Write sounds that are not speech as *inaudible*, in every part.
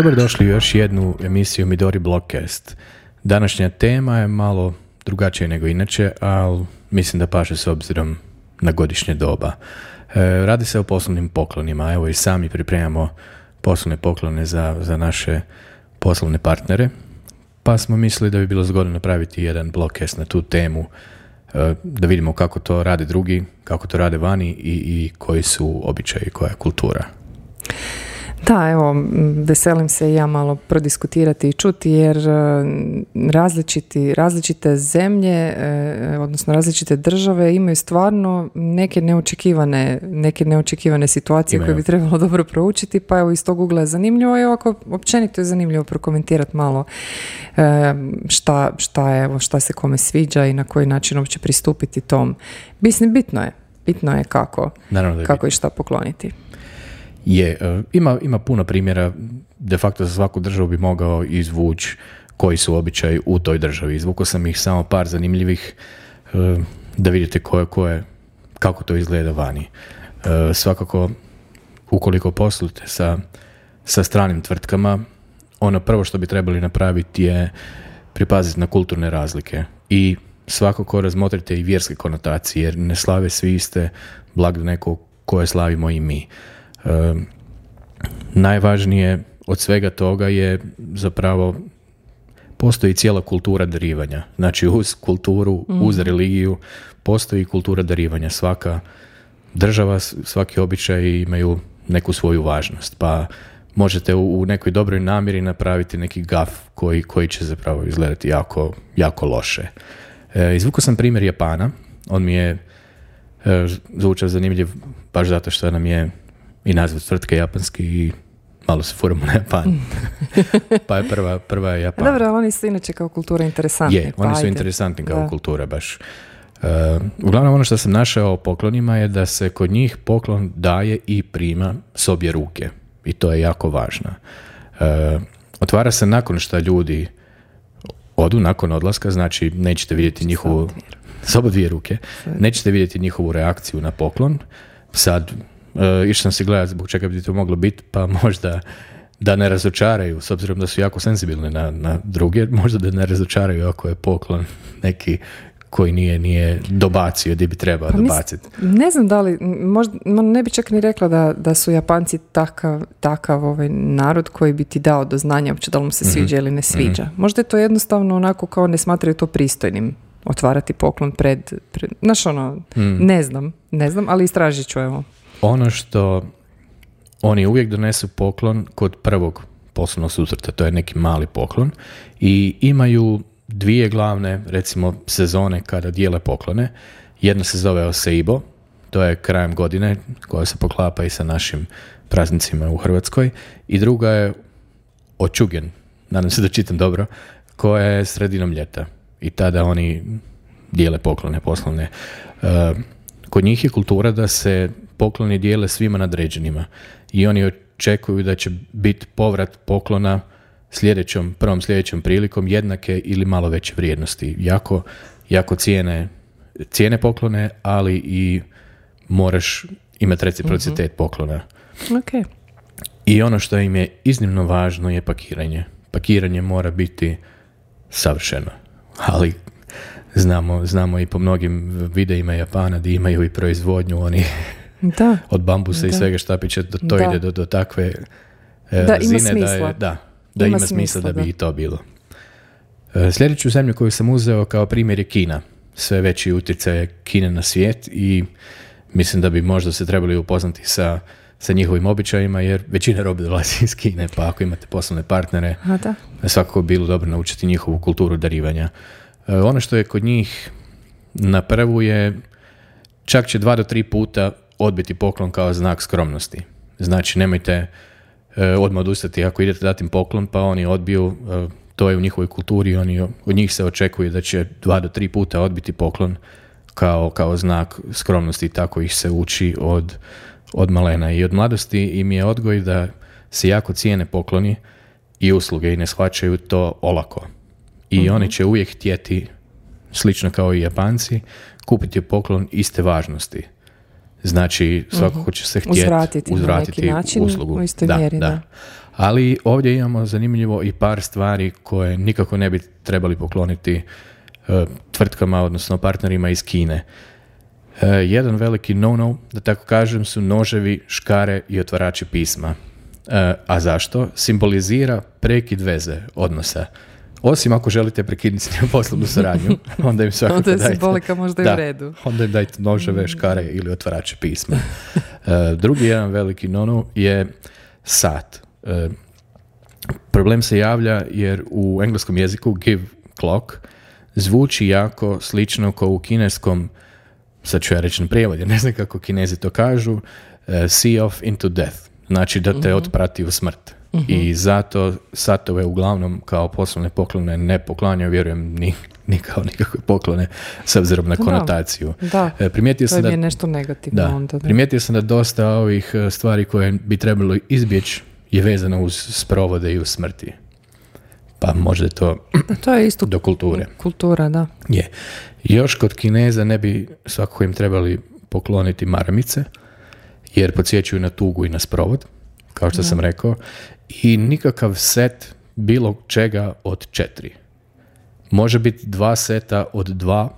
Dobrodošli u još jednu emisiju Midori Blockcast. Današnja tema je malo drugačija nego inače, ali mislim da paše s obzirom na godišnje doba. E, radi se o poslovnim poklonima. Evo i sami pripremamo poslovne poklone za, za naše poslovne partnere. Pa smo mislili da bi bilo zgodno napraviti jedan blogcast na tu temu e, da vidimo kako to rade drugi, kako to rade vani i, i koji su običaji, koja je kultura. Da, evo, veselim se i ja malo prodiskutirati i čuti jer e, različiti, različite zemlje, e, odnosno različite države imaju stvarno neke neočekivane, neke neočekivane situacije koje bi trebalo *laughs* dobro proučiti, pa evo iz tog ugla je zanimljivo i ovako općenito je zanimljivo prokomentirati malo e, šta, šta, je, evo, šta se kome sviđa i na koji način uopće pristupiti tom. Mislim, bitno je. Bitno je kako, kako i šta pokloniti je, e, ima, ima puno primjera, de facto za svaku državu bi mogao izvući koji su običaji u toj državi. Izvukao sam ih samo par zanimljivih e, da vidite koje, koje, kako to izgleda vani. E, svakako, ukoliko poslujete sa, sa stranim tvrtkama, ono prvo što bi trebali napraviti je pripaziti na kulturne razlike i svakako razmotrite i vjerske konotacije, jer ne slave svi iste blagdane koje slavimo i mi najvažnije od svega toga je zapravo postoji cijela kultura darivanja. Znači uz kulturu, uz mhm. religiju postoji kultura darivanja. Svaka država, svaki običaj imaju neku svoju važnost. Pa možete u, nekoj dobroj namjeri napraviti neki gaf koji, koji će zapravo izgledati jako, jako loše. E, izvukao sam primjer Japana. On mi je e, zvučao zanimljiv baš zato što nam je i naziv tvrtke japanski i malo se furamo na Japan. *laughs* pa je prva, prva je Japan. Dobro, ali oni su inače kao kultura interesantni. Je, oni su interesantni kao kultura baš. Uh, uglavnom ono što sam našao o poklonima je da se kod njih poklon daje i prima s obje ruke. I to je jako važno. Uh, otvara se nakon što ljudi odu, nakon odlaska, znači nećete vidjeti njihovu... S dvije ruke. Nećete vidjeti njihovu reakciju na poklon. Sad, Uh, išao sam si gledati zbog čega bi to moglo biti, pa *laughs* možda da ne razočaraju, s obzirom da su jako senzibilne na, na druge, možda da ne razočaraju ako je poklon neki koji nije, nije dobacio gdje bi trebao pa dobaciti. Ne znam da li, možda, ne bi čak ni rekla da, da su Japanci takav, takav ovaj narod koji bi ti dao do znanja uopće da li mu se mhm. sviđa ili ne sviđa. mm Možda je to jednostavno onako kao ne smatraju to pristojnim otvarati poklon pred, pred znaš ono, mhm. ne znam, ne znam, ali istražit ću evo. Ono što oni uvijek donesu poklon kod prvog poslovnog susreta, to je neki mali poklon i imaju dvije glavne, recimo, sezone kada dijele poklone. Jedna se zove Oseibo, to je krajem godine koja se poklapa i sa našim praznicima u Hrvatskoj i druga je Očugen, nadam se da čitam dobro, koja je sredinom ljeta i tada oni dijele poklone poslovne. E, kod njih je kultura da se pokloni dijele svima nadređenima i oni očekuju da će biti povrat poklona sljedećom, prvom sljedećom prilikom jednake ili malo veće vrijednosti. Jako, jako cijene, cijene poklone, ali i moraš imati reciprocitet uh poklona. Okay. I ono što im je iznimno važno je pakiranje. Pakiranje mora biti savršeno. Ali znamo, znamo i po mnogim videima Japana da imaju i proizvodnju oni da. od bambusa i svega štapića, da to ide do, do takve e, da, razine ima da, je, da, da ima, smisla da bi i to bilo. E, sljedeću zemlju koju sam uzeo kao primjer je Kina. Sve veći utjecaj je Kine na svijet i mislim da bi možda se trebali upoznati sa, sa njihovim običajima jer većina robe dolazi iz Kine, pa ako imate poslovne partnere, A da. svakako bilo dobro naučiti njihovu kulturu darivanja. E, ono što je kod njih na prvu je čak će dva do tri puta odbiti poklon kao znak skromnosti. Znači, nemojte e, odmah odustati ako idete dati poklon, pa oni odbiju, e, to je u njihovoj kulturi, oni, od njih se očekuje da će dva do tri puta odbiti poklon kao, kao znak skromnosti, tako ih se uči od, od malena. I od mladosti im je odgoj da se jako cijene pokloni i usluge i ne shvaćaju to olako. I mhm. oni će uvijek htjeti, slično kao i Japanci, kupiti poklon iste važnosti. Znači, svakako će se htjeti uzvratiti, uzvratiti na neki način, uslugu. U istoj da, mjeri, da. Ali ovdje imamo zanimljivo i par stvari koje nikako ne bi trebali pokloniti e, tvrtkama, odnosno partnerima iz Kine. E, jedan veliki no-no, da tako kažem, su noževi, škare i otvarači pisma. E, a zašto? Simbolizira prekid veze odnosa. Osim ako želite prekinuti s njom poslovnu suradnju, *laughs* onda im svakako Onda je dajte. simbolika možda i Da, u redu. Onda im dajte noževe, škare ili otvarače pisma. E, drugi jedan veliki no je sat. E, problem se javlja jer u engleskom jeziku give clock zvuči jako slično kao u kineskom sad ću ja reći na prijevod, jer ne znam kako kinezi to kažu, e, see off into death. Znači da te otprati u smrt. I zato satove uglavnom kao poslovne poklone ne poklanjaju, vjerujem, ni, ni kao nikakve poklone s obzirom na Da. konotaciju. Da, E, primijetio to sam da, je nešto negativno da, onda. Da. primijetio sam da dosta ovih e, stvari koje bi trebalo izbjeći je vezano uz sprovode i uz smrti. Pa možda je to Da, to je isto do kulture. kultura, da. Je. Još kod Kineza ne bi svakako im trebali pokloniti maramice, jer podsjećaju na tugu i na sprovod, kao što sam rekao, i nikakav set bilo čega od četiri. Može biti dva seta od dva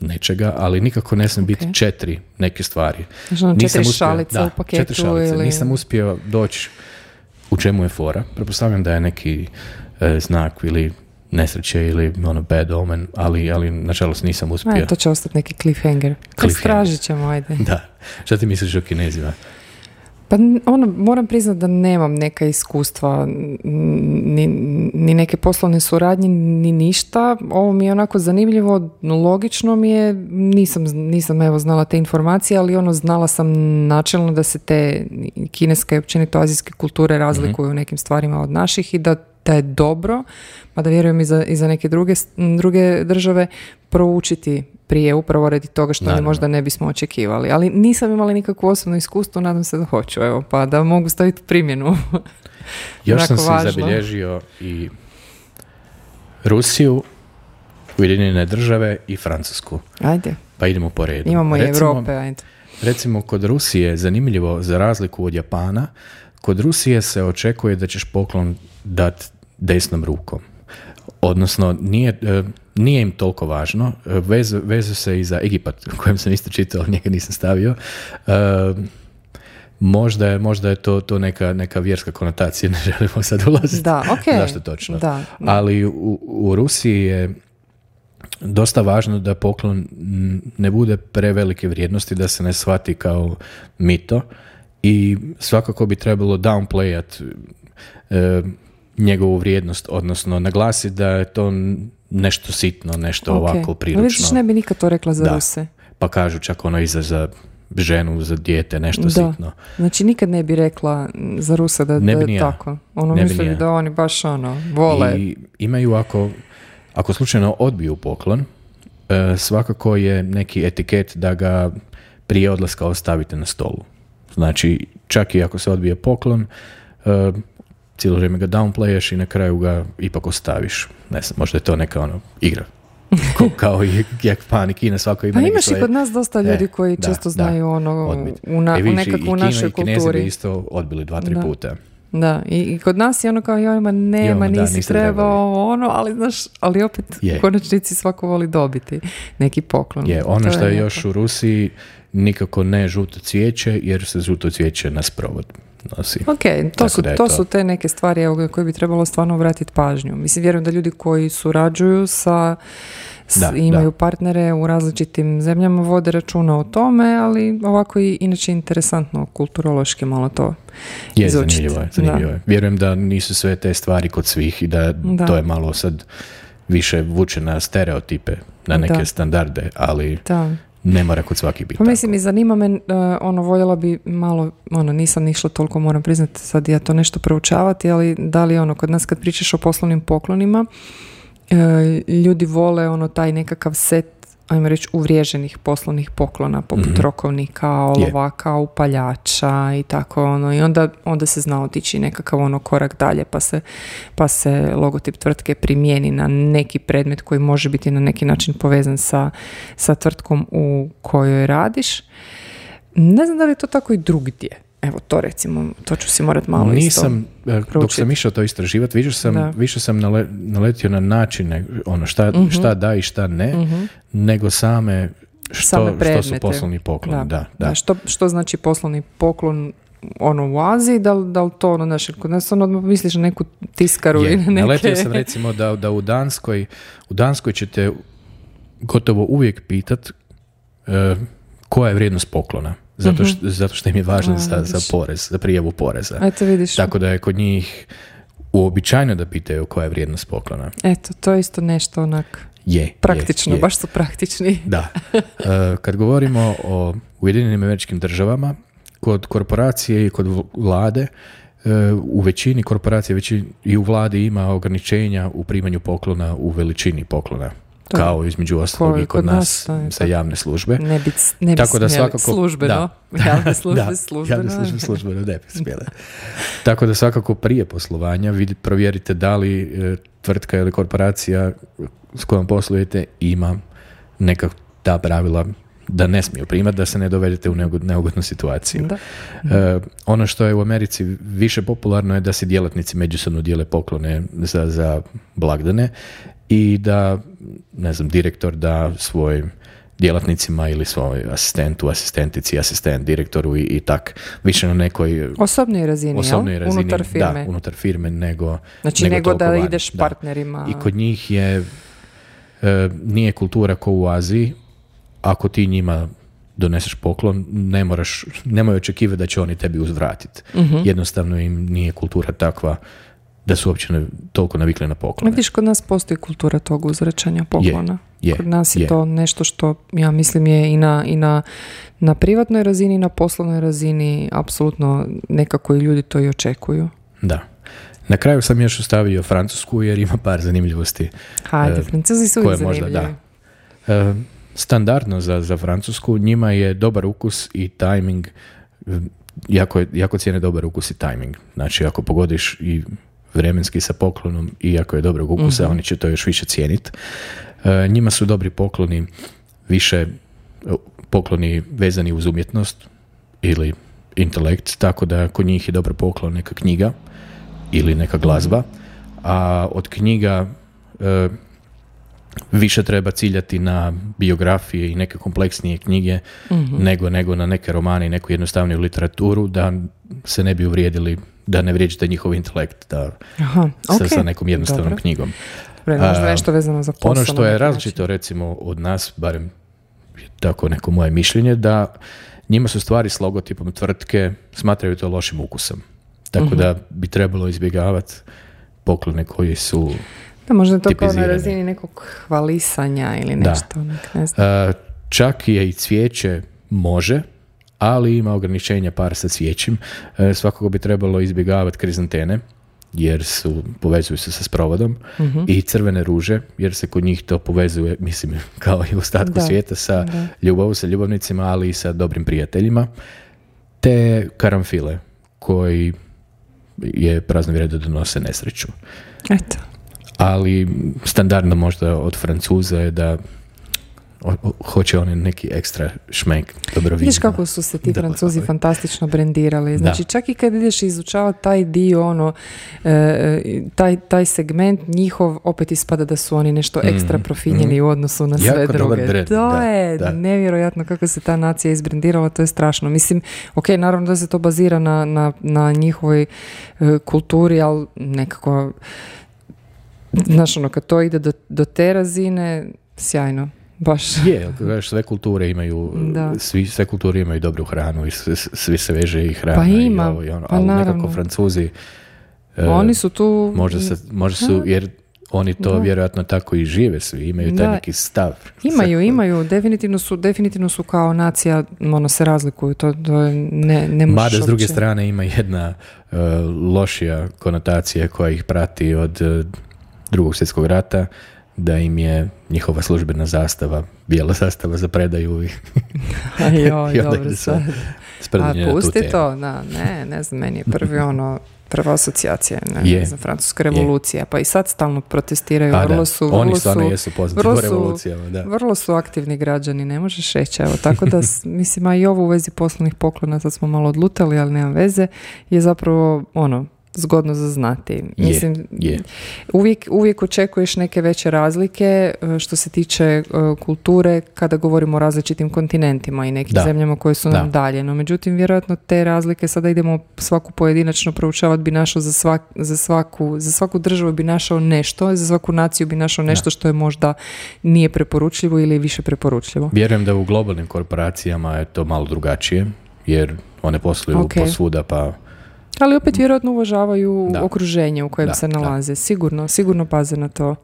nečega, ali nikako ne smije biti Ok. četiri neke stvari. Znači, ono, Nisam četiri uspio- šalice da, u paketu četiri šalice. ili- Nisam uspio doći u čemu je fora. Pretpostavljam da je neki e, znak ili nesreće ili ono bad omen, ali, ali nažalost nisam uspio. Ajde, to će ostati neki cliffhanger. Cliffhanger. Stražit ćemo, ajde. Da. Šta ti misliš o kinezima? Pa ono, moram priznati da nemam neka iskustva, ni, ni neke poslovne suradnje, ni ništa. Ovo mi je onako zanimljivo, logično mi je, nisam, nisam evo znala te informacije, ali ono znala sam načelno da se te kineske i općenito azijske kulture razlikuju u nekim stvarima od naših i da da je dobro, mada vjerujem i za, i za neke druge, druge države, proučiti prije upravo radi toga što mi Naravno. možda ne bismo očekivali. Ali nisam imala nikakvo osobno iskustvo, nadam se da hoću, evo, pa da mogu staviti primjenu. *laughs* Još sam si važno. zabilježio i Rusiju, Ujedinjene države i Francusku. Ajde, Pa idemo po redu. imamo i Europe, ajde. Recimo, kod Rusije, zanimljivo, za razliku od Japana, kod Rusije se očekuje da ćeš poklon dat desnom rukom. Odnosno, nije, e, nije im toliko važno. Vezu, vezu se i za Egipat, o kojem sam isto čitao, ali njega nisam stavio. E, možda je, možda je to, to neka, neka vjerska konotacija, ne želimo sad ulaziti. Da, ok. Zašto točno? Da. Ali u, u Rusiji je dosta važno da poklon ne bude prevelike vrijednosti, da se ne shvati kao mito i svakako bi trebalo downplayat e, njegovu vrijednost, odnosno naglasiti da je to nešto sitno, nešto Ok. ovako Ali priručno. Vidiš, ne bi nikad to rekla za Da. Ruse. Pa kažu čak ono i za, za ženu, za dijete, nešto Da. sitno. Znači, nikad ne bi rekla za Rusa da, Ne da je tako. Ono Ne misli da oni baš ono, vole. I imaju ako, ako slučajno odbiju poklon, e, svakako je neki etiket da ga prije odlaska ostavite na stolu. Znači, čak i ako se odbije poklon, e, cijelo vrijeme ga downplayaš i na kraju ga ipak ostaviš. Ne znam, možda je to neka ono igra. Ko- *laughs* kao i Japan i Kina, svako ima Pa imaš i kod nas dosta ljudi E, koji da, često da, znaju ono odbit. u, na, E, u vidiš, i- nekako i u našoj i kulturi. bi isto odbili dva, tri Da. puta. Da, i, i kod nas je ono kao joj, ma nema, nisi trebao ono, ali znaš, ali opet Je. u konačnici svako voli dobiti neki poklon. Je, ono To što je lijepo. još u Rusiji, nikako ne žuto cvijeće, jer se žuto cvijeće na sprovod nosi. Ok, to, su, to to. su te neke stvari evo, koje bi trebalo stvarno obratiti pažnju. Mislim, vjerujem da ljudi koji surađuju sa s- Da, imaju da. partnere u različitim zemljama, vode računa o tome, ali ovako i inače interesantno kulturološki malo to Je, izučiti. zanimljivo je, zanimljivo Da. je. Vjerujem da nisu sve te stvari kod svih i da, Da. to je malo sad više vuče na stereotipe, na neke Da. standarde, ali Da. Ne mora kod svakih biti Pa mislim i zanima me, uh, ono, voljela bi malo, ono, nisam išla toliko, moram priznati, sad ja to nešto proučavati, ali da li ono, kod nas kad pričaš o poslovnim poklonima, uh, ljudi vole ono taj nekakav set ajmo reći, uvriježenih poslovnih poklona, poput Mhm. rokovnika, olovaka, upaljača i tako ono. I onda, onda se zna otići nekakav ono korak dalje, pa se, pa se logotip tvrtke primijeni na neki predmet koji može biti na neki način povezan sa, sa tvrtkom u kojoj radiš. Ne znam da li je to tako i drugdje. Evo to recimo, to ću si morat malo Nisam, isto e, dok sam išao to istraživati, više sam, Da. više sam nale- naletio na načine ono šta, Mhm. šta da i šta ne, nego same što, Same što su poslovni pokloni. Da, da. Što, što znači poslovni poklon ono u Aziji, da li, da li to ono, znaš, kod nas ono misliš na neku tiskaru Je, i na neke... Naletio sam recimo da, da u Danskoj, u Danskoj ćete gotovo uvijek pitat e, koja je vrijednost poklona. Zato, što, zato što im je važno. A, za, za porez, za prijavu poreza. Eto vidiš, Tako da je kod njih uobičajeno da pitaju koja je vrijednost poklona. eto, to je isto nešto onak Je. je, praktično, je. baš su praktični. Da. *laughs* E, kad govorimo o Ujedinjenim američkim državama, kod korporacije i kod vlade, e, u većini korporacija većini, i u vladi ima ograničenja u primanju poklona u veličini poklona. To kao između ostalog i kod nas sa tako. javne službe. Ne bi, ne bi Tako da svakako- službeno, da. *laughs* javne službe da, službeno. javne službe službeno ne bi. Tako da svakako prije poslovanja vidi, provjerite da li e, tvrtka ili korporacija s kojom poslujete ima neka ta pravila da ne smiju primati, da se ne dovedete u neugo- neugodnu situaciju. Da. E, ono što je u Americi više popularno je da se djelatnici međusobno dijele poklone za, za blagdane i da, ne znam, direktor da svojim djelatnicima ili svoj asistentu, asistentici, asistent direktoru i, i tak, više na nekoj Osobnoj razini, osobnoj jel? razini, Unutar firme. da, unutar firme, nego znači, nego, toliko da vani. ideš Da. partnerima. I kod njih je e, nije kultura ko u Aziji, ako ti njima doneseš poklon, ne moraš, nemoj očekivati da će oni tebi uzvratiti. Mhm. Jednostavno im nije kultura takva da su uopće ne, toliko navikli na poklone. Vidiš, kod nas postoji kultura tog uzvraćanja poklona. je, kod nas je, je. to nešto što, ja mislim, je i na, i na, na privatnoj razini, i na poslovnoj razini, apsolutno nekako i ljudi to i očekuju. Da. Na kraju sam još ostavio Francusku jer ima par zanimljivosti Hajde, E, francuzi su koje možda da. E, standardno za, za Francusku, njima je dobar ukus i tajming, e, jako, je- jako cijene dobar ukus i tajming. Znači, ako pogodiš i vremenski sa poklonom i ako je dobrog ukusa, Mhm. oni će to još više cijeniti. E, njima su dobri pokloni više e, pokloni vezani uz umjetnost ili intelekt, tako da kod njih je dobar poklon neka knjiga ili neka glazba, a od knjiga e, više treba ciljati na biografije i neke kompleksnije knjige Mhm. nego, nego na neke romane i neku jednostavniju literaturu da se ne bi uvrijedili da ne vrijeđate njihov intelekt da, Aha, sa, ok, sa nekom jednostavnom dobro. knjigom. Možda A, nešto vezano za posao. Ono što je različito način. recimo od nas, barem tako neko moje mišljenje, da njima su stvari s logotipom tvrtke smatraju to lošim ukusom. Tako Mhm. da bi trebalo izbjegavati poklone koji su Da, možda to kao na razini nekog hvalisanja ili Da. nešto, onak, ne znam. A, čak je i cvijeće može, ali ima ograničenja par sa cvijećem. E, svakako bi trebalo izbjegavati krizantene, jer su, povezuju se sa sprovodom, Mhm. i crvene ruže, jer se kod njih to povezuje, mislim, *laughs* kao i u ostatku Da, svijeta, sa da. ljubavu, sa ljubavnicima, ali i sa dobrim prijateljima, te karamfile, koji je prazno vrijede da donose nesreću. Eto. Ali standardno možda od Francuza je da hoće oni neki ekstra šmek, dobro Vidiš kako su se ti Da, Francuzi fantastično brendirali. Znači, Da. čak i kad ideš izučavati taj dio, ono, e, e, taj, taj segment njihov, opet ispada da su oni nešto ekstra profinjeni u odnosu na sve. Jako dobar druge. brand, to da, je da. nevjerojatno kako se ta nacija izbrendirala, to je strašno. Mislim, ok, naravno da se to bazira na, na, na njihovoj e, kulturi, ali nekako, znaš, ono, kad to ide do, do te razine, sjajno. Baš. Je, gledaš, sve kulture imaju, Da. svi, sve kulture imaju dobru hranu i svi, se veže i hrana Pa ima, i ovo i ono, pa ali naravno. nekako Francuzi e, Oni su tu... možda, se, možda su, jer oni to Da. vjerojatno tako i žive svi, imaju taj Da. neki stav. Imaju, imaju, definitivno su, definitivno su kao nacija, ono, se razlikuju, to, to ne, ne možeš Mada s druge uopće- strane ima jedna e, lošija konotacija koja ih prati od e, drugog svjetskog rata, da im je njihova službena zastava, bijela zastava za predaju i, *laughs* *laughs* joj, i onda dobro sad. A pusti to, da, ne, ne znam, meni je prvi ono, prva asocijacija, ne, Je. za francuska revolucija, pa i sad stalno protestiraju, A, vrlo da, su, oni vrlo su, jesu poznati vrlo su- revolucijama, da. vrlo su aktivni građani, ne možeš reći, evo, tako da, *laughs* mislim, a i ovo u vezi poslovnih poklona, sad smo malo odlutali, ali nema veze, je zapravo, ono, zgodno za znati. Mislim, je. Uvijek, uvijek očekuješ neke veće razlike e, što se tiče e, kulture kada govorimo o različitim kontinentima i nekim Da. zemljama koje su nam Da. dalje. No, međutim, vjerojatno te razlike sada idemo svaku pojedinačno proučavati bi našao za, svak, za, svaku, za svaku državu bi našao nešto, za svaku naciju bi našao nešto što je možda nije preporučljivo ili je više preporučljivo. Vjerujem da u globalnim korporacijama je to malo drugačije, jer one posluju Ok. posvuda, pa Ali opet vjerojatno uvažavaju Da. okruženje u kojem Da, se da. nalaze. Sigurno, sigurno paze na to.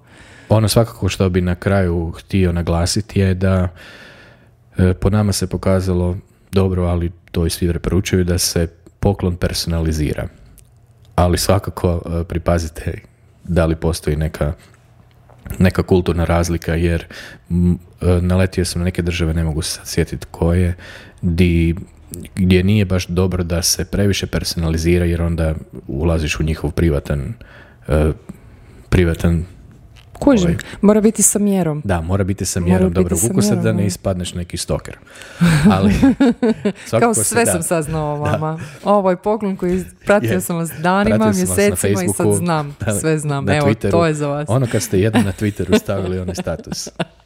ono svakako što bi na kraju htio naglasiti je da e, po nama se pokazalo dobro, ali to i svi preporučuju, da se poklon personalizira. Ali svakako e, pripazite da li postoji neka neka kulturna razlika jer m, e, naletio sam na neke države, ne mogu se sjetiti koje, di, gdje nije baš dobro da se previše personalizira jer onda ulaziš u njihov privatan e, privatan Kužim, Ovaj. mora biti sa mjerom. da, mora biti sa Mora mjerom dobrog sa ukusa mjerom, da ne ispadneš neki stoker. *laughs* Ali Kao sve da. sam saznao o vama. Ovo je poklon koji pratio sam vas danima, Pratio mjesecima i sad znam. da, Sve znam. na Evo, Twitteru. to je za vas. Ono kad ste jednom na Twitteru stavili onaj status. *laughs*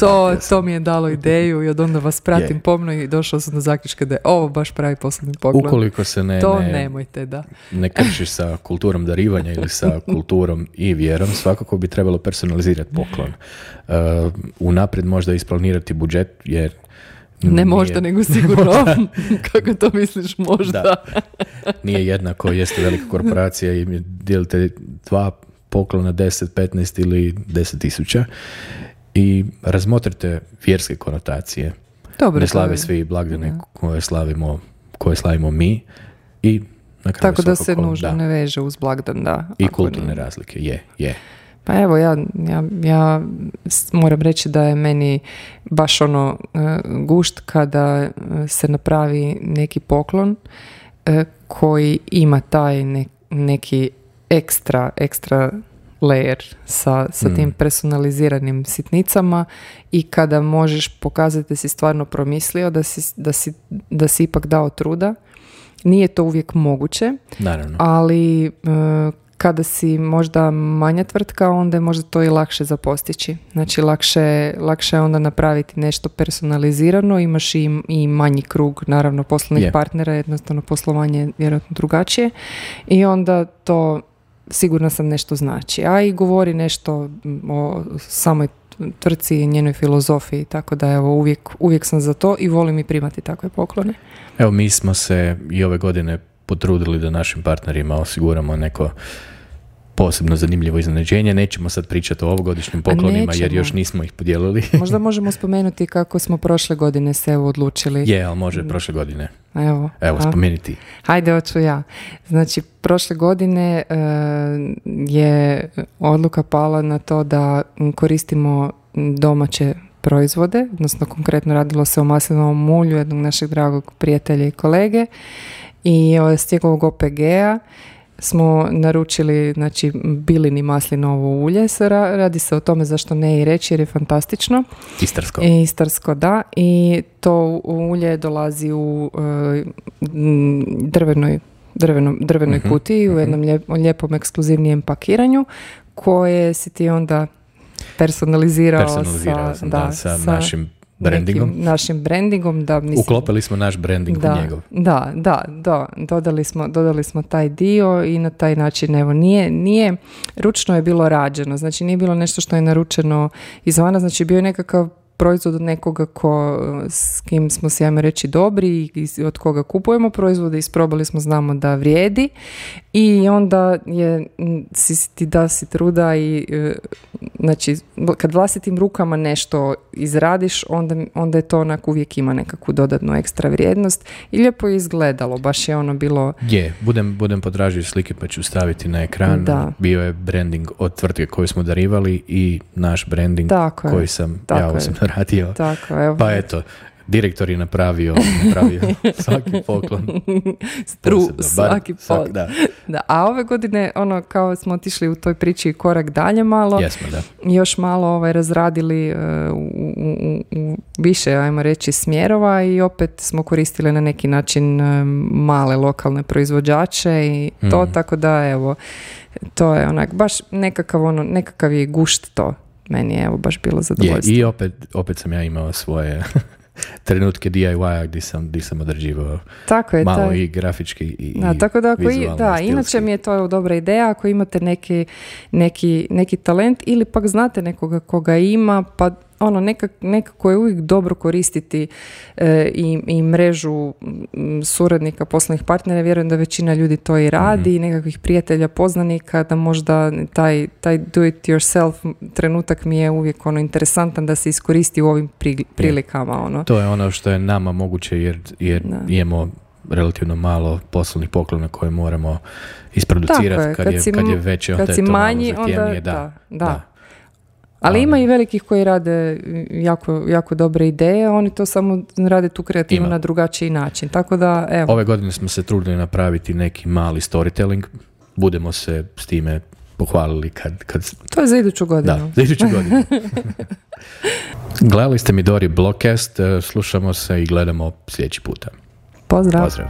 To, to mi je dalo ideju i od onda vas pratim Je. pomno i došao sam do zaključka da je ovo baš pravi poslovni poklon. Ukoliko se ne, to ne, nemojte, da. ne kršiš sa kulturom darivanja ili sa *laughs* kulturom i vjerom, svakako bi trebalo personalizirati poklon. Uh, unaprijed možda isplanirati budžet, jer Ne nije- možda, nego *laughs* sigurno. *laughs* Kako to misliš, možda. Da. nije jednako, jeste velika korporacija i dijelite dva poklona 10, 15 ili 10 tisuća i razmotrite vjerske konotacije. Dobro, ne slave svi blagdane koje slavimo, koje slavimo mi i na kraju Tako da se nužno da, ne veže uz blagdan, da. i kulturne nije. razlike, je, je. Pa evo, ja, ja, ja moram reći da je meni baš ono e, gušt kada e, se napravi neki poklon e, koji ima taj ne- neki ekstra, ekstra layer sa, sa Mm. tim personaliziranim sitnicama i kada možeš pokazati da si stvarno promislio, da si, da si, da si ipak dao truda. Nije to uvijek moguće, Naravno. ali e, kada si možda manja tvrtka, onda je možda to i lakše za postići. Znači, lakše, lakše je onda napraviti nešto personalizirano, imaš i, i manji krug, naravno, poslovnih Je. partnera, jednostavno poslovanje je vjerojatno drugačije i onda to sigurno sam nešto znači. A i govori nešto o samoj tvrtci i njenoj filozofiji, tako da evo uvijek, uvijek sam za to i volim i primati takve poklone. Evo, mi smo se i ove godine potrudili da našim partnerima osiguramo neko posebno zanimljivo iznenađenje. Nećemo sad pričati o ovogodišnjim poklonima jer još nismo ih podijelili. *laughs* Možda možemo spomenuti kako smo prošle godine se evo odlučili. je, ali može prošle godine. Evo, Evo, a? spomeni ti. Hajde, hoću ja. Znači, prošle godine e, je odluka pala na to da koristimo domaće proizvode, odnosno konkretno radilo se o maslinovom mulju jednog našeg dragog prijatelja i kolege i e, s njegovog OPG-a smo naručili znači bilini maslinovo ulje, radi se o tome zašto ne i reći jer je fantastično. Istarsko. Istarsko, da. I to ulje dolazi u e, drvenoj, drvenom, drvenoj Mhm, kutiji u jednom lijep- lijepom ekskluzivnijem pakiranju koje si ti onda personalizirao, Personalizirao sa, sam, da, sa, sa našim brandingom. nekim našim brandingom da mislim, Uklopili smo naš branding da, u njegov. Da, da, da, dodali smo, dodali smo taj dio i na taj način, evo, nije, nije, ručno je bilo rađeno, znači nije bilo nešto što je naručeno izvana, znači bio je nekakav proizvod od nekoga ko, s kim smo se, ajmo reći, dobri i od koga kupujemo proizvode, isprobali smo, znamo da vrijedi i onda je, si ti da si truda i e, znači, kad vlastitim rukama nešto izradiš, onda, onda je to onak uvijek ima nekakvu dodatnu ekstra vrijednost i lijepo je izgledalo, baš je ono bilo Je, budem, budem potražio slike pa ću staviti na ekran. Da. Bio je branding od tvrtke koju smo darivali i naš branding Tako je, koji sam tako ja je. osobno radio. tako, evo. Pa eto, direktor je napravio, napravio *laughs* svaki poklon. Stru, Posebno, svaki svak- poklon. Da, Da, a ove godine, ono, kao smo otišli u toj priči korak dalje malo, jesmo, da. još malo ovaj, razradili e, u, u- u- više, ajmo reći, smjerova i opet smo koristili na neki način e, male lokalne proizvođače i to, Mhm. tako da, evo, to je onak, baš nekakav, ono, nekakav je gušt to. Meni je, evo, baš bilo Je, zadovoljstvo. I opet, opet sam ja imao svoje *laughs* trenutke DIY-a gdje sam, gdje sam odrađivao Tako je, malo taj- i grafički i, Da, tako da, ako i, da, stilski. inače mi je to dobra ideja ako imate neki, neki, neki talent ili pak znate nekoga koga ima, pa ono nekak, nekako je uvijek dobro koristiti e, i, i mrežu m, suradnika, poslovnih partnera, vjerujem da većina ljudi to i radi, Mhm. i nekakvih prijatelja, poznanika, da možda taj, taj do it yourself trenutak mi je uvijek ono interesantan da se iskoristi u ovim pri- prilikama. Ono. To je ono što je nama moguće jer, jer imamo relativno malo poslovnih poklona koje moramo isproducirati je, kad, kad je, kad je veće, kad onda je to manji, malo onda da, da. da. Ali Ali- ima i velikih koji rade jako, jako dobre ideje, oni to samo rade tu kreativu Ima. na drugačiji način. Tako da, evo, Ove godine smo se trudili napraviti neki mali storytelling. Budemo se s time pohvalili kad, kad to je za iduću godinu. Da, za iduću godinu. *laughs* Gledali ste mi Dori Blogcast, e, slušamo se i gledamo sljedeći puta. Pozdrav. Pozdrav.